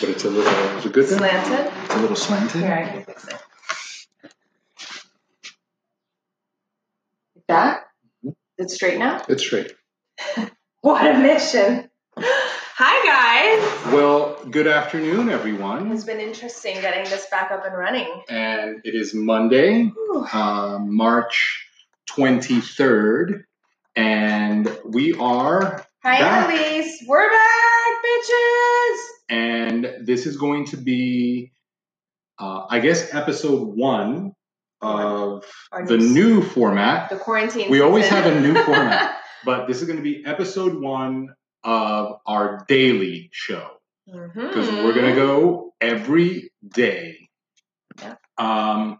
but it's a little, it's a good. Slanted. It's a little slanted. Here, I can fix it. Like That? It's straight now? It's straight. What a mission. Hi, guys. Well, good afternoon, everyone. It's been interesting getting this back up and running. And it is Monday, uh, March 23rd, and we are, Hi, Back. Annalise. We're back, bitches. And this is going to be, uh, I guess, episode one of Our the new- format. the quarantine. We always have a new format. But this is going to be episode one of our daily show because Mhm. we're going to go every day. Yeah. Um,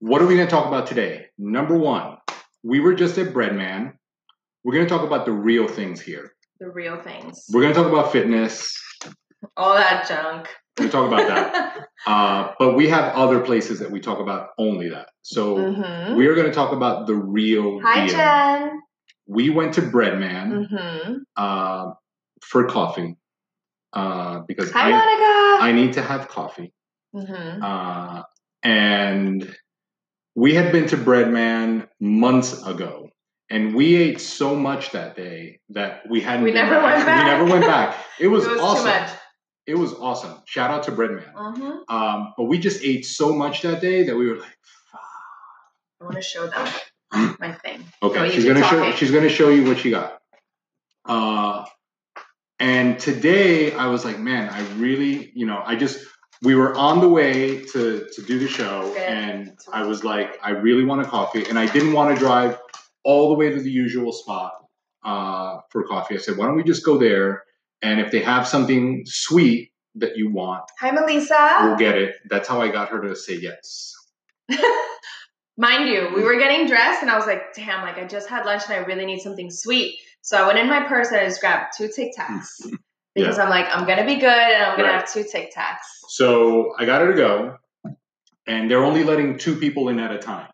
what are we going to talk about today? Number one, we were just at Breadman. We're going to talk about the real things here. the real things. We're going to talk about fitness. All that junk. We talk about that. Uh, but we have other places that we talk about only that. So Mhm. we are going to talk about the real Hi, deal. Jen. We went to Breadman. hmm uh, for coffee uh, because Hi, I, Monica. I need to have coffee. hmm Uh, and we had been to Breadman months ago, and we ate so much that day that we hadn't. We never went back. We never went back. It was, it was awesome. It was awesome. Shout out to Breadman. hmm Um, but we just ate so much that day that we were like, I want to show them my thing. Okay, you she's gonna show she's gonna show you what she got. Uh, and today I was like, man, I really, you know, I just we were on the way to to do the show, Good. and I was like, I really want a coffee, and I didn't want to drive all the way to the usual spot uh, for coffee. I said, why don't we just go there, and if they have something sweet that you want, Hi, Melissa. we'll get it. That's how I got her to say yes. Mind you, we were getting dressed, and I was like, damn, like I just had lunch and I really need something sweet. So I went in my purse and I just grabbed two Tic Tacs because I'm like, I'm gonna be good and I'm gonna have two Tic Tacs. So I got her to go, and they're only letting two people in at a time,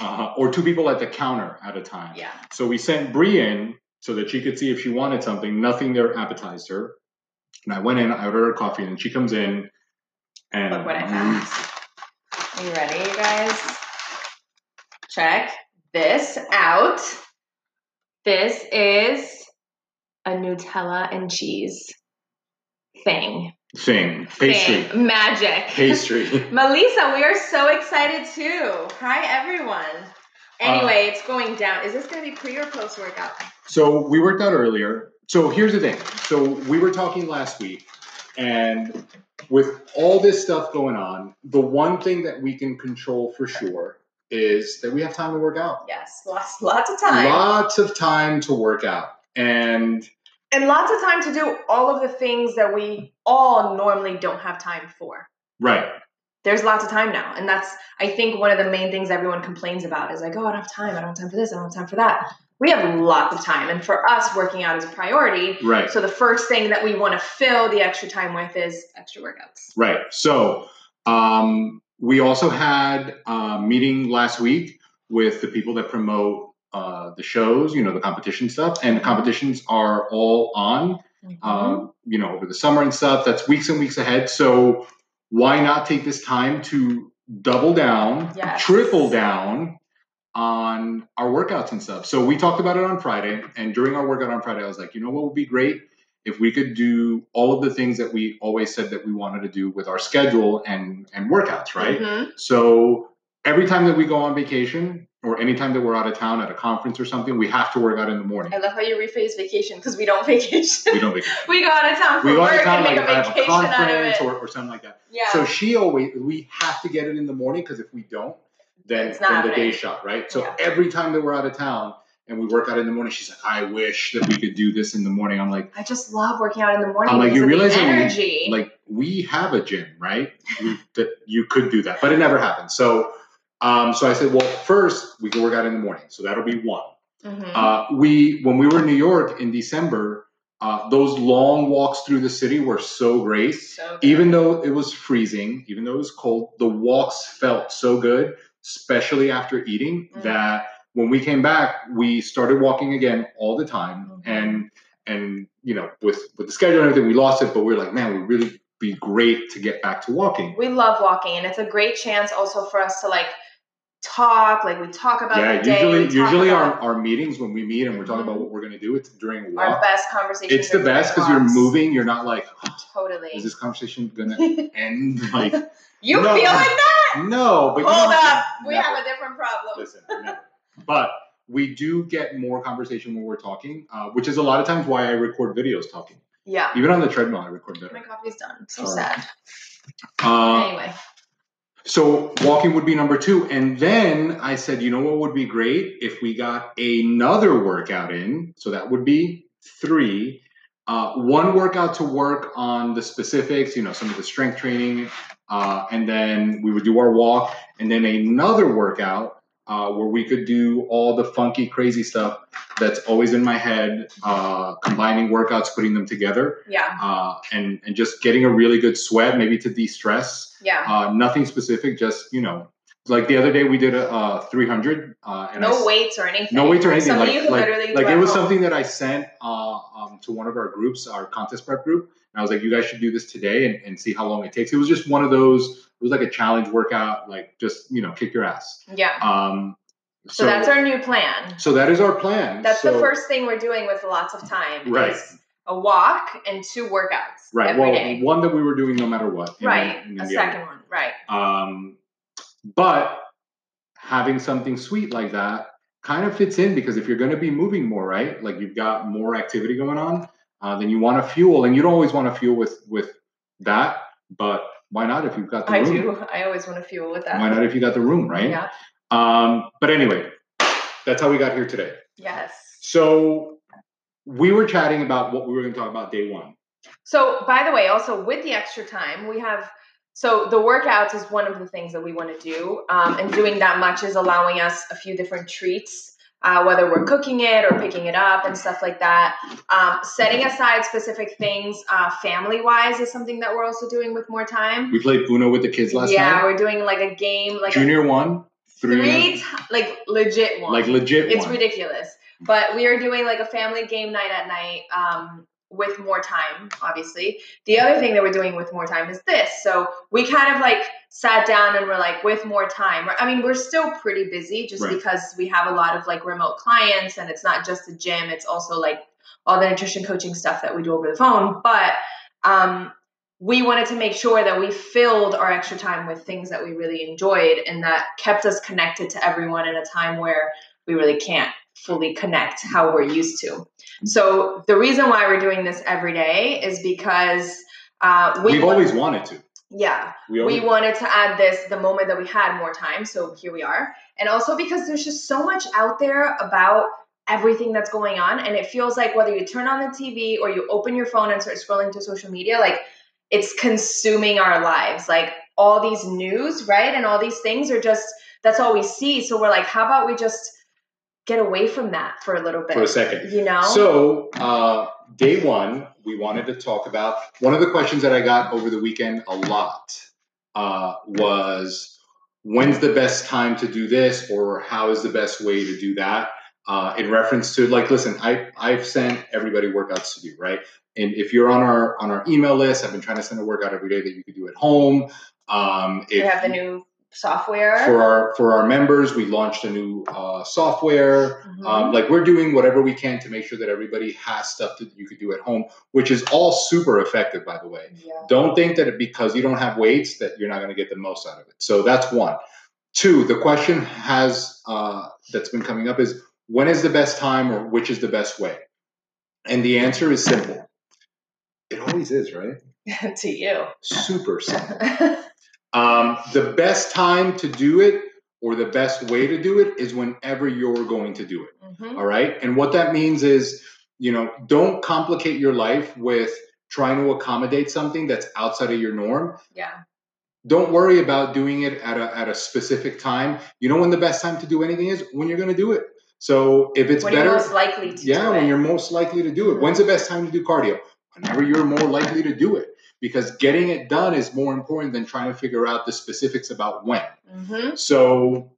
uh, or two people at the counter at a time. Yeah. So we sent Bree in so that she could see if she wanted something. Nothing there appetized her. And I went in, I ordered her coffee, and she comes in, and Look what I mm. found. Are you ready, you guys? Check this out. This is a Nutella and cheese thing. thing pastry, Thing. Magic. pastry. Melissa, we are so excited too. Hi, everyone. Anyway, um, it's going down. Is this going to be pre or post workout? So we worked out earlier. So here's the thing. So we were talking last week, and with all this stuff going on, the one thing that we can control for sure is that we have time to work out. Yes, lots, lots of time. Lots of time to work out. And and lots of time to do all of the things that we all normally don't have time for. right, There's lots of time now. And that's, I think, one of the main things everyone complains about is like, oh, I don't have time. I don't have time for this. I don't have time for that. We have lots of time. And for us, working out is a priority. right, So the first thing that we want to fill the extra time with is extra workouts. right. So um, we also had a meeting last week with the people that promote uh, the shows, you know, the competition stuff, and the competitions are all on. Mm-hmm. um, you know, over the summer and stuff. That's weeks and weeks ahead. So why not take this time to double down, Yes. triple down on our workouts and stuff? So we talked about it on Friday, and during our workout on Friday, I was like, you know what would be great if we could do all of the things that we always said that we wanted to do with our schedule and and workouts, right? Mhm. So every time that we go on vacation or anytime that we're out of town at a conference or something, we have to work out in the morning. I love how you rephrase vacation because we don't vacation. We don't vacation. we go out of town for we go out of town like make if a I have a vacation out of conference or, or something like that. yeah. So she always we have to get it in the morning because if we don't, then, then the day shot, right? So Yeah. every time that we're out of town and we work out in the morning, she's like, I wish that we could do this in the morning. I'm like, I just love working out in the morning. I'm like, you realize that we- energy. like we have a gym, right? We, that you could do that, but it never happened. So um, so I said, well, first we can work out in the morning. So that'll be one. Mhm. Uh, we when we were in New York in December, uh, those long walks through the city were so great. so even though it was freezing, even though it was cold, the walks felt so good, especially after eating, Mhm. that when we came back, we started walking again all the time. Mhm. And and you know, with with the schedule and everything, we lost it, but we were like, man, we really be great to get back to walking. We love walking, and it's a great chance also for us to like talk. Like we talk about yeah, the day. usually usually our, our meetings when we meet and we're talking about what we're gonna do, it's during a our best conversations. It's the best because you're moving. You're not like, "Oh, Totally. is this conversation gonna end? Like, you No. feel like that? no. But you Hold up, we Never. have a different problem. Listen, but we do get more conversation when we're talking, uh, which is a lot of times why I record videos talking. Yeah. Even on the treadmill, I record better. My coffee's done. So Sorry. sad. Uh, anyway. So walking would be number two. And then I said, you know what would be great if we got another workout in. So that would be three. Uh, one workout to work on the specifics, you know, some of the strength training. Uh, and then we would do our walk. And then another workout uh, where we could do all the funky, crazy stuff that's always in my head, uh, combining workouts, putting them together, Yeah. uh, and, and just getting a really good sweat, maybe to de stress. Yeah. Uh, nothing specific, just you know, like the other day we did a, uh 300. Uh, and I no s- weights or anything. no weights or anything. Something Like, like, like it was home. something that I sent uh, um, to one of our groups, our contest prep group, and I was like, you guys should do this today and, and see how long it takes. It was just one of those. It was like a challenge workout, like just you know, kick your ass. Yeah. Um, So, that's our new plan. so that is our plan. That's So- the first thing we're doing with lots of time. Right. Is a walk and two workouts Right. every Well, day. one that we were doing no matter what. Right. A the other. second one. Right. Um, but having something sweet like that kind of fits in because if you're going to be moving more, right? Like you've got more activity going on, uh, then you want to fuel, and you don't always want to fuel with with that. But why not if you've got the I room? do. I always want to fuel with that. Why not if you got the room, right? Yeah. Um, but anyway, that's how we got here today. Yes. So we were chatting about what we were going to talk about day one. So, by the way, also with the extra time, we have so the workouts is one of the things that we want to do, um, and doing that much is allowing us a few different treats, uh, whether we're cooking it or picking it up and stuff like that. Um, setting aside specific things, uh, family wise, is something that we're also doing with more time. We played Uno with the kids last yeah, night. we're doing like a game, like a Junior one, three, three, ti- like legit one. like legit it's one. ridiculous but we are doing like a family game night at night um, with more time obviously. The other thing that we're doing with more time is this. So we kind of like sat down and we're like with more time. I mean we're still pretty busy just Right. because we have a lot of like remote clients and it's not just the gym. It's also like all the nutrition coaching stuff that we do over the phone. But um, we wanted to make sure that we filled our extra time with things that we really enjoyed and that kept us connected to everyone in a time where we really can't fully connect how we're used to. So the reason why we're doing this every day is because uh, we We've want- always wanted to. yeah We always we wanted to add this the moment that we had more time. So here we are, and also because there's just so much out there about everything that's going on, and it feels like whether you turn on the TV or you open your phone and start scrolling through social media, like it's consuming our lives. Like all these news, right, and all these things are just that's all we see. So we're like, how about we just get away from that for a little bit? for a second. You know? So, uh, day one, we wanted to talk about one of the questions that I got over the weekend a lot uh, was when's the best time to do this, or how is the best way to do that? Uh, in reference to like, listen, I I've sent everybody workouts to do right, and if you're on our on our email list, I've been trying to send a workout every day that you could do at home. Um, we if have the new software. for our for our members, we launched a new uh, software. Mhm. Um, like we're doing whatever we can to make sure that everybody has stuff that you could do at home, which is all super effective, by the way. yeah. Don't think that because you don't have weights that you're not going to get the most out of it. So that's one. Two, the question has uh, that's been coming up is when is the best time or which is the best way? And the answer is simple. It always is, right? to you. Super simple. Um, the best time to do it or the best way to do it is whenever you're going to do it. Mhm. All right. And what that means is, you know, don't complicate your life with trying to accommodate something that's outside of your norm. Yeah. Don't worry about doing it at a, at a specific time. You know when the best time to do anything is? When you're going to do it. So if it's when better, you're most likely to yeah, when it. you're most likely to do it. When's the best time to do cardio? Whenever you're more likely to do it. Because getting it done is more important than trying to figure out the specifics about when. Mhm. So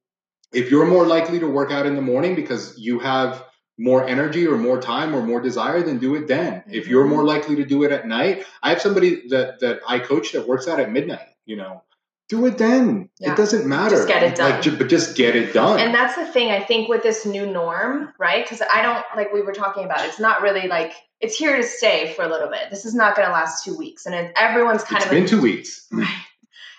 if you're more likely to work out in the morning because you have more energy or more time or more desire, then do it then. If you're Mm-hmm. more likely to do it at night, I have somebody that that I coach that works out at midnight. You know, do it then. Yeah. It doesn't matter. Just get it done. Like, but just get it done. And that's the thing, I think, with this new norm, right? Because I don't, like we were talking about, it's not really like, it's here to stay for a little bit. This is not going to last two weeks. And it, everyone's kind it's of, been two weeks. right.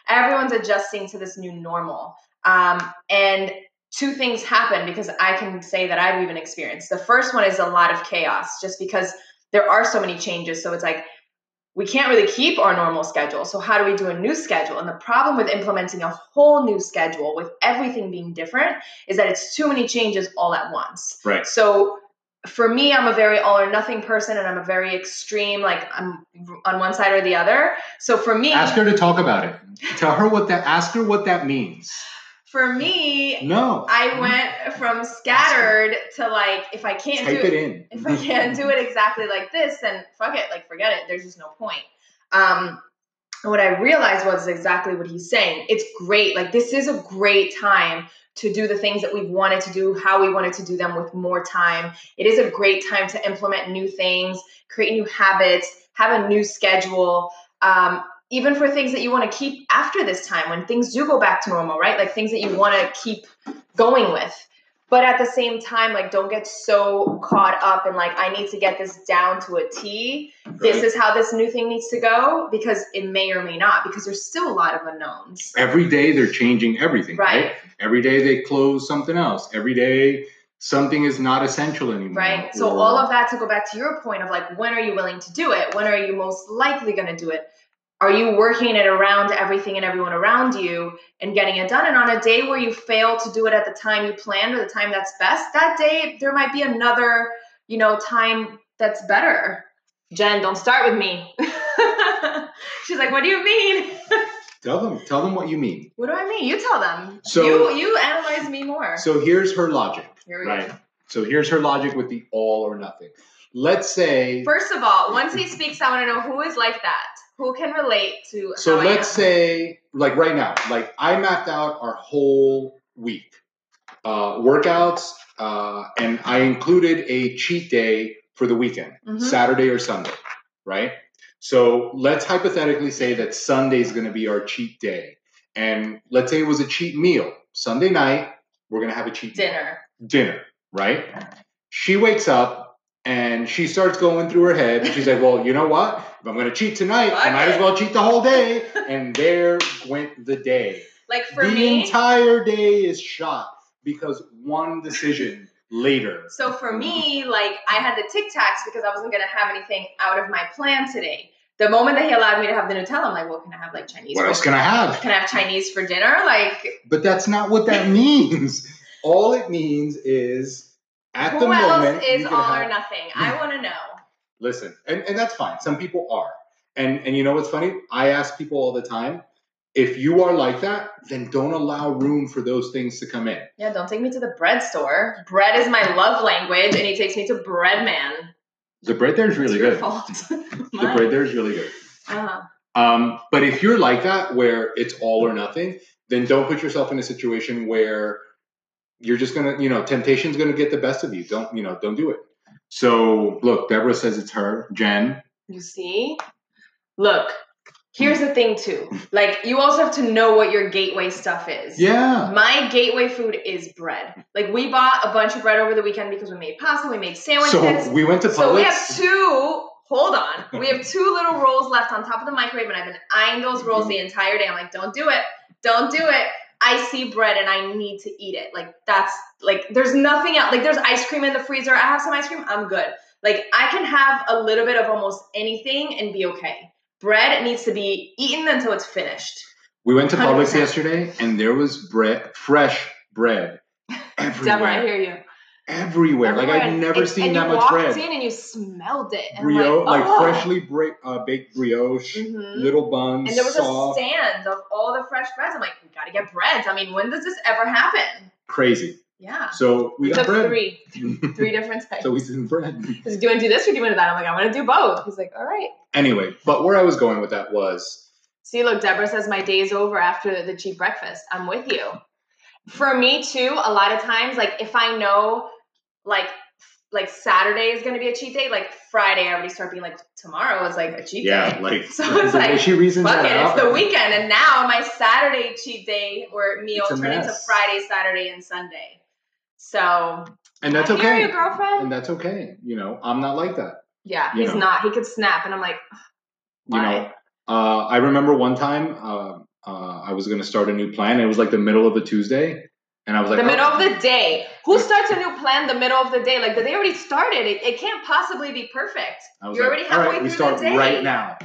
Everyone's adjusting to this new normal. Um, and two things happen because I can say that I've even experienced. The first one is a lot of chaos just because there are so many changes. So it's like, we can't really keep our normal schedule. So how do we do a new schedule? And the problem with implementing a whole new schedule with everything being different is that it's too many changes all at once. Right. So for me, I'm a very all or nothing person and I'm a very extreme, like I'm on one side or the other. So for me, Ask her to talk about it. Tell her what that. Ask her what that means. for me, No. I went from scattered to like if I can't Type do it in. if I can't do it exactly like this, then fuck it, like forget it. There's just no point. Um, and what I realized was exactly what he's saying. It's great. Like this is a great time to do the things that we've wanted to do, how we wanted to do them with more time. It is a great time to implement new things, create new habits, have a new schedule. Um, even for things that you want to keep after this time when things do go back to normal, right? Like things that you want to keep going with. But at the same time, like don't get so caught up in like I need to get this down to a T. This is how this new thing needs to go because it may or may not because there's still a lot of unknowns. Every day they're changing everything. Right. Right. Every day they close something else. Every day something is not essential anymore. Right. So Or- all of that to go back to your point of like when are you willing to do it? When are you most likely going to do it? Are you working it around everything and everyone around you and getting it done? And on a day where you fail to do it at the time you planned or the time that's best, that day there might be another, you know, time that's better. Jen, don't start with me. She's like, "What do you mean?" Tell them. Tell them what you mean. what do I mean? You tell them. So- you you analyze me more. So here's her logic. Here we Right. go. So here's her logic with the all or nothing. Let's say. First of all, once he speaks, I want to know who is like that. Who can relate to So let's say, like right now, like I mapped out our whole week uh, workouts, uh, and I included a cheat day for the weekend, Mhm. Saturday or Sunday, right? So let's hypothetically say that Sunday is going to be our cheat day, and let's say it was a cheat meal. Sunday night, we're going to have a cheat meal dinner. dinner, right? She wakes up and she starts going through her head. She's like, well, you know what? If I'm going to cheat tonight, I might as well cheat the whole day. And there went the day. Like for the me, entire day is shot because one decision later. so for me, like I had the Tic Tacs because I wasn't gonna have anything out of my plan today. The moment that he allowed me to have the Nutella, I'm like, well, can I have like Chinese? What else can I have? Can I have Chinese for dinner? Like, But that's not what that means. All it means is at who the else moment. is all can or nothing? I want to know. listen and, and that's fine some people are and and you know what's funny i ask people all the time if you are like that then don't allow room for those things to come in Yeah, don't take me to the bread store. Bread is my love language, and he takes me to Bread Man. the bread there is really good the bread there is really good uh, um, but if you're like that where it's all or nothing then don't put yourself in a situation where you're just gonna you know temptation's gonna get the best of you don't you know don't do it so look deborah says it's her jen You see? Look, here's the thing too. Like you also have to know what your gateway stuff is. yeah My gateway food is bread. Like we bought a bunch of bread over the weekend because we made pasta, we made sandwiches. so we went to Publix. So we have two. Hold on. We have two little rolls left on top of the microwave, and I've been eyeing those rolls the entire day. I'm like, don't do it. Don't do it. I see bread and I need to eat it. Like that's like there's nothing else. Like there's ice cream in the freezer. I have some ice cream. I'm good. Like I can have a little bit of almost anything and be okay. Bread needs to be eaten until it's finished. We went to Publix 100%. yesterday, and there was bread, fresh bread, everywhere. Deborah, I hear you. Everywhere. Like I've never and, seen and that much bread. in and you smelled it. And Brio, I'm like, oh. freshly bra- uh, baked brioche, Mhm. little buns, And there was soft, a stand of all the fresh breads. I'm like, we gotta get breads. I mean, when does this ever happen? crazy. Yeah. So we got bread. three, three different types. so we did bread. He's like, do you want to do this or do you want to do that? I'm like, I want to do both. He's like, all right. Anyway, but where I was going with that was See, look, Deborah says my day's over after the cheap breakfast. I'm with you. For me too, a lot of times, like if I know, like, like Saturday is going to be a cheat day, like Friday, I already start being like, tomorrow is like a cheat Yeah, day. Yeah, like So it's like, issue reasons Fuck it, it's out the weekend, and now my Saturday cheat day or meal a turned into. Friday, Saturday, and Sunday. So and that's okay. girlfriend. and that's okay. You know, I'm not like that. yeah, you he's know. not. He could snap, and I'm like, You know, uh, I remember one time uh, uh, I was going to start a new plan. It was like the middle of the Tuesday, and I was like, the middle oh, of the day. Who starts a new plan the middle of the day? Like the day already started. It, it can't possibly be perfect. You're like, already halfway right, we through start the day. right now.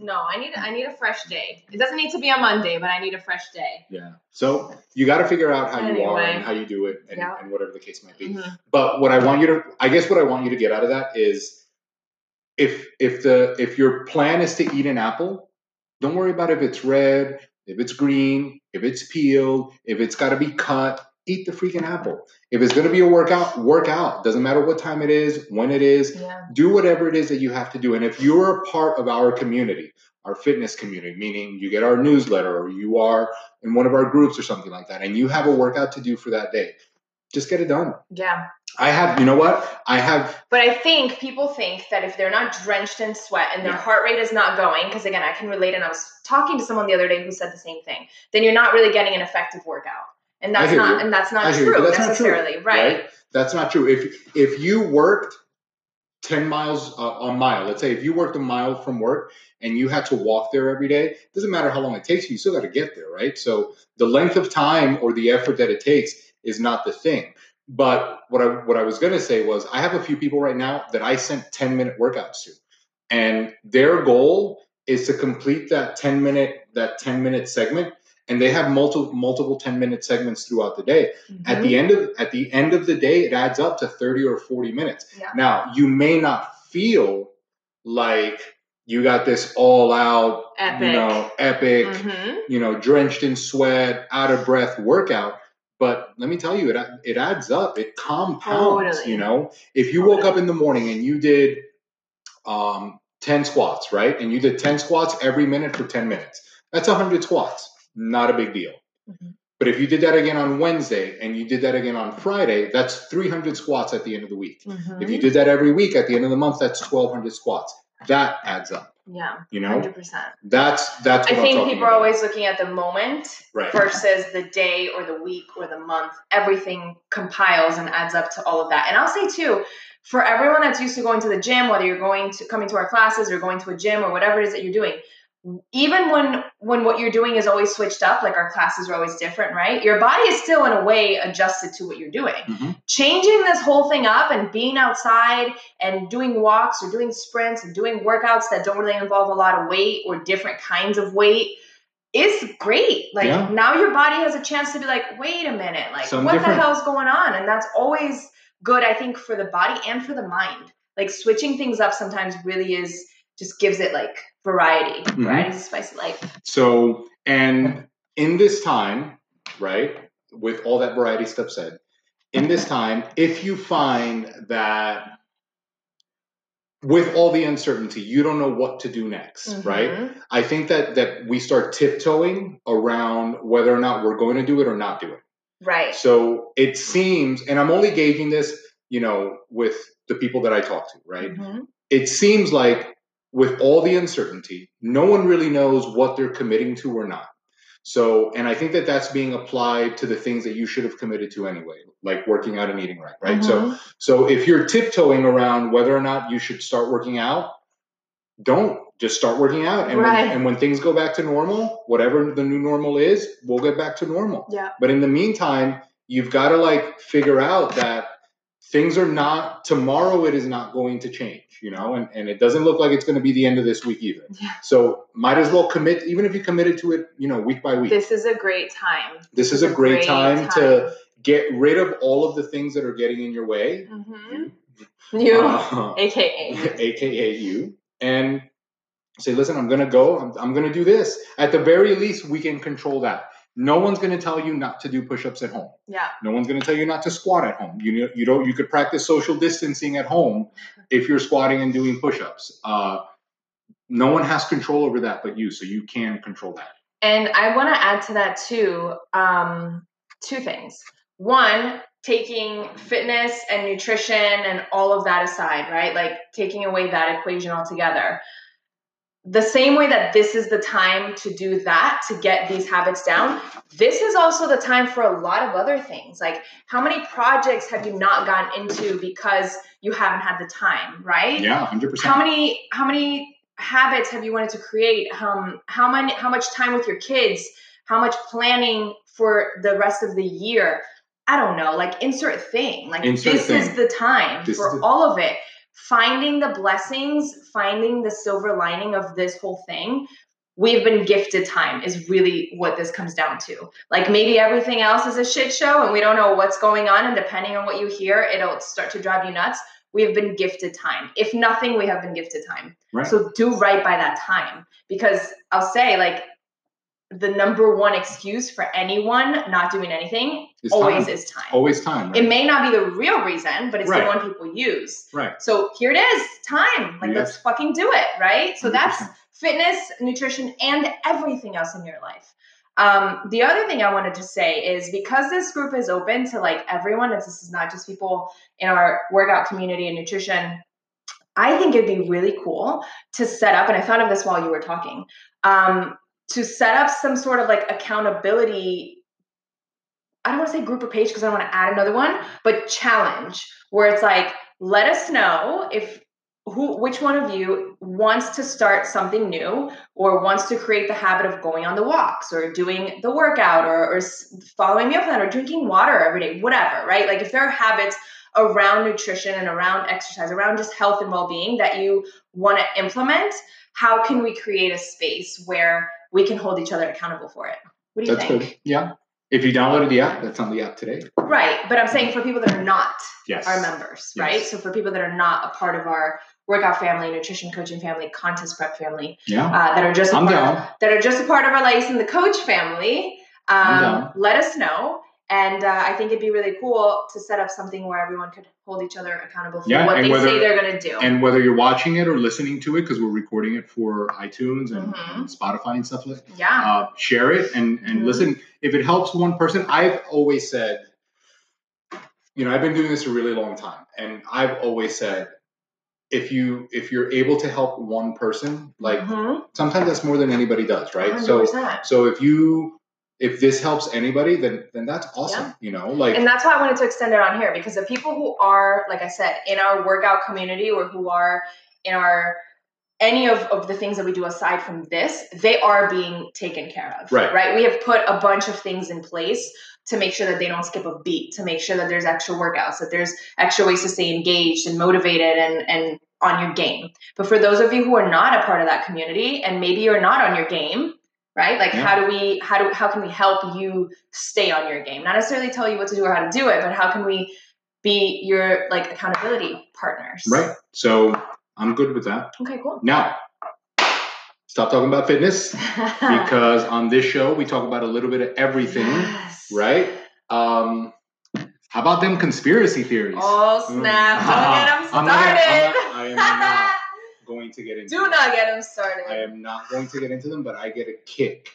No, I need I need a fresh day. It doesn't need to be a Monday, but I need a fresh day. Yeah. So you got to figure out how you are and how you do it, and, Yeah. and whatever the case might be. Mhm. But what I want you to, I guess, what I want you to get out of that is, if if the if your plan is to eat an apple, don't worry about if it's red, if it's green, if it's peeled, if it's got to be cut. Eat the freaking apple. If it's going to be a workout, work out. Doesn't matter what time it is, when it is. Yeah. Do whatever it is that you have to do. And if you're a part of our community, our fitness community, meaning you get our newsletter or you are in one of our groups or something like that, and you have a workout to do for that day, just get it done. Yeah. I have, you know what? I have, But I think people think that if they're not drenched in sweat and their Yeah. heart rate is not going, because again, I can relate, and I was talking to someone the other day who said the same thing, then you're not really getting an effective workout. And that's not you. and that's not I hear you, true that's not true, necessarily, right? that's not true. If if you worked 10 miles uh, a mile, let's say if you worked a mile from work and you had to walk there every day, doesn't matter how long it takes you, you still got to get there, right? So the length of time or the effort that it takes is not the thing. But what I what I was gonna say was I have a few people right now that I sent 10 minute workouts to. And their goal is to complete that 10 minute that 10 minute segment and they have multiple multiple 10 minute segments throughout the day at Mhm. the end of at the end of the day it adds up to 30 or 40 minutes Yeah. now you may not feel like you got this all out Epic. you know epic Mhm. you know drenched in sweat out of breath workout but let me tell you it it adds up it compounds Totally. you know if you woke up in the morning and you did um 10 squats right and you did 10 squats every minute for 10 minutes that's 100 squats not a big deal Mhm. but if you did that again on Wednesday and you did that again on Friday, that's 300 squats at the end of the week. Mhm. If you did that every week at the end of the month, that's 1200 squats. That adds up, yeah, you know? hundred percent. That's that's I think people are always looking at the moment right. versus the day or the week or the month. Everything compiles and adds up to all of that. And I'll say too, for everyone that's used to going to the gym, whether you're going to coming to our classes or going to a gym or whatever it is that you're doing, even when when what you're doing is always switched up, like our classes are always different, right? Your body is still in a way adjusted to what you're doing. Mhm. Changing this whole thing up and being outside and doing walks or doing sprints and doing workouts that don't really involve a lot of weight or different kinds of weight is great. Like Yeah. now your body has a chance to be like, wait a minute, like Something what different. the hell's going on? And that's always good, I think, for the body and for the mind. Like switching things up sometimes really is just gives it like variety. Mhm. Variety is spice of life. So, and in this time, right, with all that variety stuff said, in this time, if you find that with all the uncertainty, you don't know what to do next, right? Mhm. I think that that we start tiptoeing around whether or not we're going to do it or not do it. Right. So it seems, and I'm only gauging this, you know, with the people that I talk to, right? Mhm. It seems like with all the uncertainty, no one really knows what they're committing to or not. So, and I think that that's being applied to the things that you should have committed to anyway, like working out and eating right, right? So, Mhm. so if you're tiptoeing around whether or not you should start working out, don't just start working out. And, Right. when, and when things go back to normal, whatever the new normal is, we'll get back to normal. Yeah. But in the meantime, you've got to like figure out that things are not tomorrow. It is not going to change, you know, and, and it doesn't look like it's going to be the end of this week either. Yeah. So might as well commit, even if you committed to it, you know, week by week. This is a great time. this is a great, time, to get rid of all of the things that are getting in your way. Mhm. You, Uh, aka. aka you, and say, listen, I'm going to go. I'm, I'm going to do this. At the very least, we can control that. No one's going to tell you not to do push-ups at home. Yeah. No one's going to tell you not to squat at home. You you don't. You could practice social distancing at home if you're squatting and doing push-ups. Uh, no one has control over that but you, so you can control that. And I want to add to that too. Um, two things. One, taking fitness and nutrition and all of that aside, right? Like taking away that equation altogether. The same way that this is the time to do that, to get these habits down, this is also the time for a lot of other things. Like, how many projects have you not gotten into because you haven't had the time, right? Yeah, hundred percent. How many, how many habits have you wanted to create? Um, how many, how much time with your kids? How much planning for the rest of the year? I don't know, like insert thing. Like Insert this thing. is the time This for the- all of it. Finding the blessings, finding the silver lining of this whole thing. We've been gifted time is really what this comes down to. Like maybe everything else is a shit show and we don't know what's going on and depending on what you hear, it'll start to drive you nuts. We have been gifted time. If nothing, we have been gifted time. Right. So do right by that time because I'll say like the number one excuse for anyone not doing anything It's always time. is time. Always time. Right? It may not be the real reason, but it's Right. the one people use. right. So here it is, time. Like Yes. let's fucking do it, right? So that's 100%. fitness, nutrition, and everything else in your life. Um, the other thing I wanted to say is because this group is open to like everyone, and this is not just people in our workout community and nutrition. I think it'd be really cool to set up, and I thought of this while you were talking, um, to set up some sort of like accountability. I don't want to say group or page because I want to add another one, but challenge where it's like, let us know if who which one of you wants to start something new or wants to create the habit of going on the walks or doing the workout or, or following meal plan or drinking water every day whatever right like if there are habits around nutrition and around exercise around just health and well-being that you want to implement how can we create a space where we can hold each other accountable for it what do you That's think good. Yeah. If you downloaded the app, that's on the app today. right but i'm saying for people that are not Yes. our members, Yes. right? So for people that are not a part of our workout family, nutrition coaching family, contest prep family, Yeah. uh, that are just a I'm part down. that are just a part of our Ladies in the Coach family, um, let us know. And uh, I think it'd be really cool to set up something where everyone could hold each other accountable for Yeah, what they whether- say they're going to do. And whether you're watching it or listening to it, because we're recording it for iTunes and, Mhm. and Spotify and stuff like yeah. uh, share it and and Mhm. listen. If it helps one person, I've always said, you know, I've been doing this a really long time, and I've always said, if you if you're able to help one person, like Mhm. sometimes that's more than anybody does, right? So 100%. so if you if this helps anybody, then then that's awesome. Yeah. You know, like and that's why I wanted to extend it on here because the people who are, like I said, in our workout community or who are in our any of, of the things that we do aside from this, they are being taken care of. Right. Right. We have put a bunch of things in place to make sure that they don't skip a beat, to make sure that there's extra workouts, that there's extra ways to stay engaged and motivated and and on your game. But for those of you who are not a part of that community and maybe you're not on your game, right? Like Yeah. how do we how do how can we help you stay on your game? Not necessarily tell you what to do or how to do it, but how can we be your like accountability partners? right. So I'm good with that. Okay, cool. Now, stop talking about fitness because on this show we talk about a little bit of everything. Yes. right? Um, how about them conspiracy theories? Oh snap! Don't get them I'm not I'm not- I am not going to get into. Do them. not get them started. I am not going to get into them, but I get a kick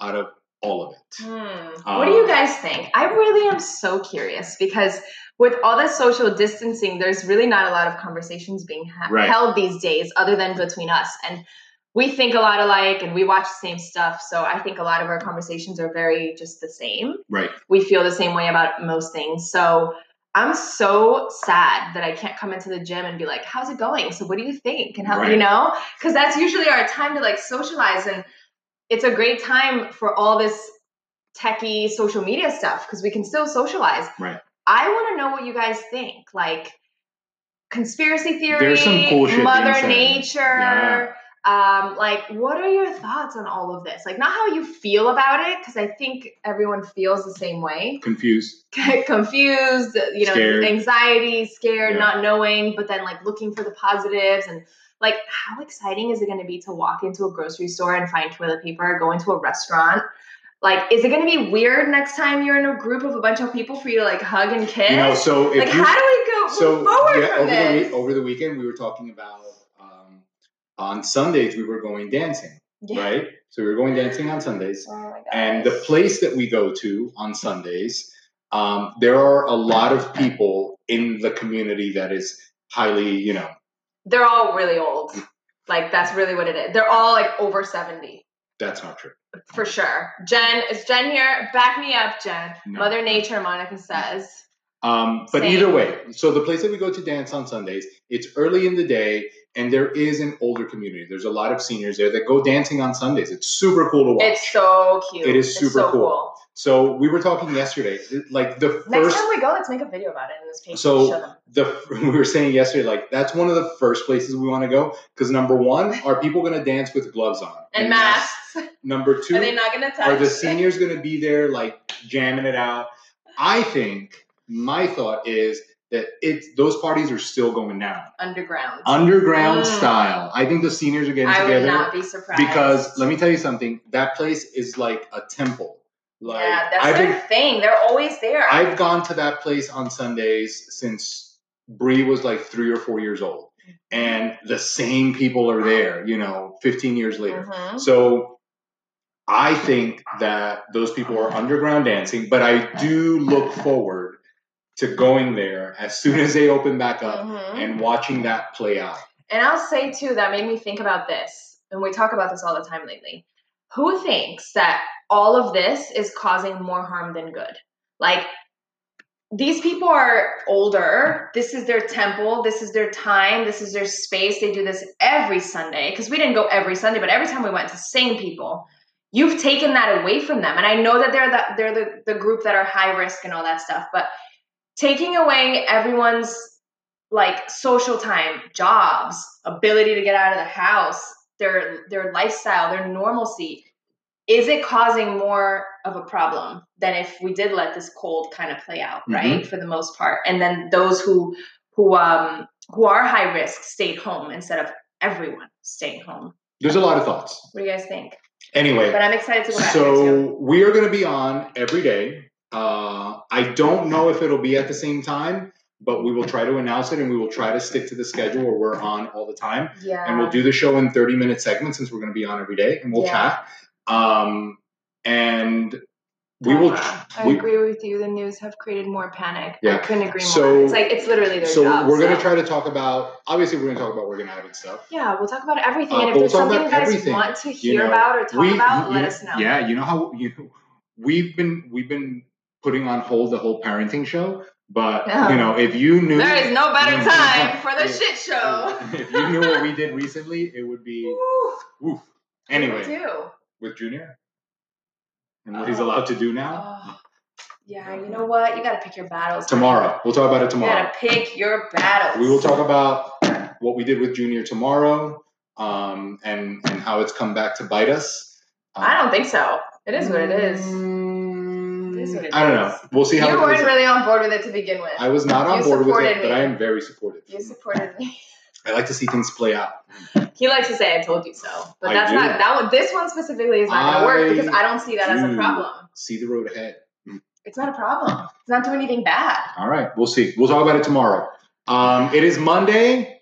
out of all of it. Hmm. what do you Um, guys think? I really am so curious because with all this social distancing, there's really not a lot of conversations being ha- Right. held these days other than between us. And we think a lot alike and we watch the same stuff. So I think a lot of our conversations are very just the same. Right. We feel the same way about most things. So I'm so sad that I can't come into the gym and be like, how's it going? So what do you think? And how, you know, because that's usually our time to like socialize. And it's a great time for all this techie social media stuff because we can still socialize. Right. I want to know what you guys think. Like conspiracy theory, There's some cool shit Mother. Nature. Yeah. Um, like, what are your thoughts on all of this? Like, not how you feel about it, because I think everyone feels the same way. Confused. Confused, you know, Scared. anxiety, scared, Yeah. not knowing, but then like looking for the positives and like how exciting is it going to be to walk into a grocery store and find toilet paper, go into a restaurant? Like, is it going to be weird next time you're in a group of a bunch of people for you to like hug and kiss? You know, so if like, you how do we go so forward yeah, over the this? week, over the weekend we were talking about on Sundays we were going dancing, Yeah. right? So we were going dancing on Sundays. Oh my And the place that we go to on Sundays, um, there are a lot of people in the community that is highly, you know, They're all really old. Like that's really what it is. They're all like over 70. that's not true. For sure. Jen, is Jen here? Back me up, Jen. No. Mother Nature, Monica says. Um, but Same. either way, so the place that we go to dance on Sundays, it's early in the day, and there is an older community. There's a lot of seniors there that go dancing on Sundays. It's super cool to watch. It's so cute. It is super so cool. so we were talking yesterday, like the Next first, time we go, let's make a video about it in this page. So- the we were saying yesterday, like that's one of the first places we want to go because number one, are people going to dance with gloves on And masks. Number two, Are they not gonna touch? are the seniors going to be there like jamming it out? I think my thought is that it's those parties are still going down. underground? underground Mm. style. I think the seniors are getting I would together not be surprised. because let me tell you something. That place is like a temple. Like yeah, that's I've their been, thing. They're always there. I've gone to that place on Sundays since Bree was like three or four years old, and the same people are there. You know, fifteen years later. Mhm. So I think that those people are underground dancing, but I do look forward to going there as soon as they open back up Mhm. and watching that play out. And I'll say too, that made me think about this, and we talk about this all the time lately. Who thinks that all of this is causing more harm than good? Like, these people are older. This is their temple. This is their time. This is their space. They do this every Sunday because we didn't go every Sunday, but every time we went to same people. You've taken that away from them, and I know that they're the they're the, the group that are high risk and all that stuff. But taking away everyone's like social time, jobs, ability to get out of the house, their their lifestyle, their normalcy, is it causing more of a problem than if we did let this cold kind of play out, right? For the most part. And then those who who um who are high risk stayed home instead of everyone staying home. There's a lot of thoughts. What do you guys think? Anyway, But I'm excited to go back there too. so we are going to be on every day. Uh, I don't know if it'll be at the same time, but we will try to announce it and we will try to stick to the schedule where we're on all the time. Yeah. And we'll do the show in 30 minute segments since we're going to be on every day and we'll Yeah. chat. Um, and we will. I we- agree with you. The news have created more panic. Yeah. I couldn't agree more. So- it's like it's literally their So job. we're going to try to talk about. Obviously, we're going to talk about working out and stuff. Yeah, we'll talk about everything. Uh, and if we'll talk something you guys everything, want to you hear know. about or talk we, about, you let us know. Yeah, you know how you we've been we've been putting on hold the whole parenting show, but you know if you knew There is no better time for the Yeah. shit show. if you knew what we did recently, it would be woof. Anyway, do with Junior and what he's allowed to do now. Oh, yeah, you know what? You gotta pick your battles. Tomorrow, we'll talk about it You tomorrow. gotta pick your battles. We will talk about what we did with Junior tomorrow, um, and and how it's come back to bite us. Um, I don't think so. It is what it is. Mm, I don't know. We'll see how You it weren't really on board with it to begin with. I was not on You board with it, but. I am very supportive. You supported me. I like to see things play out. He likes to say, "I told you so," but I that's do. not that one. This one specifically is not going to work because I don't see that as a problem. See the road ahead. It's not a problem. It's not doing anything bad. All right, we'll see. We'll talk about it tomorrow. Um, it is Monday.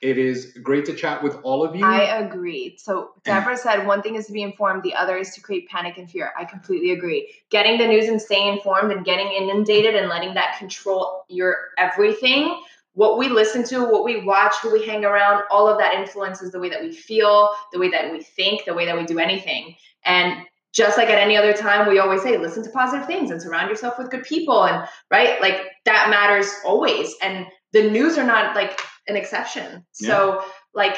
It is great to chat with all of you. I agree. So Deborah said one thing is to be informed, the other is to create panic and fear. I completely agree. Getting the news and staying informed and getting inundated and letting that control your everything. What we listen to, what we watch, who we hang around, all of that influences the way that we feel, the way that we think, the way that we do anything. And just like at any other time, we always say, listen to positive things and surround yourself with good people. And right, like that matters always. And the news are not like an exception. So, like,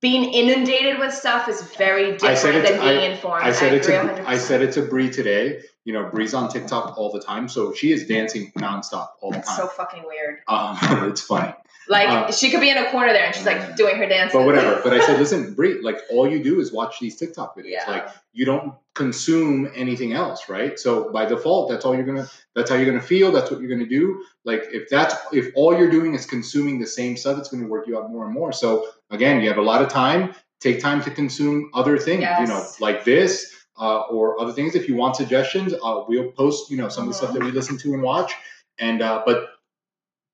being inundated with stuff is very I different than being informed. I said it to 100%. I said it to Bree today. You know, Bree's on TikTok all the time, so she is dancing nonstop all the time. so fucking weird. um, it's funny, Like Uh, she could be in a corner there and she's like doing her dance. but whatever. But I said, listen, Bree, like all you do is watch these TikTok videos. Yeah. Like you don't consume anything else, right? So by default, that's all you're gonna. That's how you're gonna feel. That's what you're gonna do. Like if that's if all you're doing is consuming the same stuff, it's gonna work you out more and more. So again, you have a lot of time. Take time to consume other things. You know, like this. Uh, or other things. If you want suggestions, uh, we'll post, you know, some of the stuff that we listen to and watch. And uh, but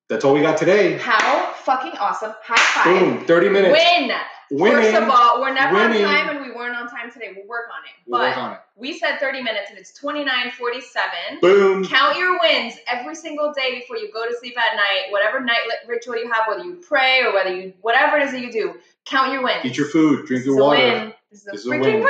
that's all we got today. How fucking awesome. High five. Boom, thirty minutes. Win. Winning. First of all, we're never Winning. on time and we weren't on time today. We'll work on it. We'll but work on it. we said 30 minutes and it's 29:47. Boom. Count your wins every single day before you go to sleep at night. Whatever night ritual you have, whether you pray or whether you whatever it is that you do, count your wins. Eat your food. Drink your water. This is a This is a win. win.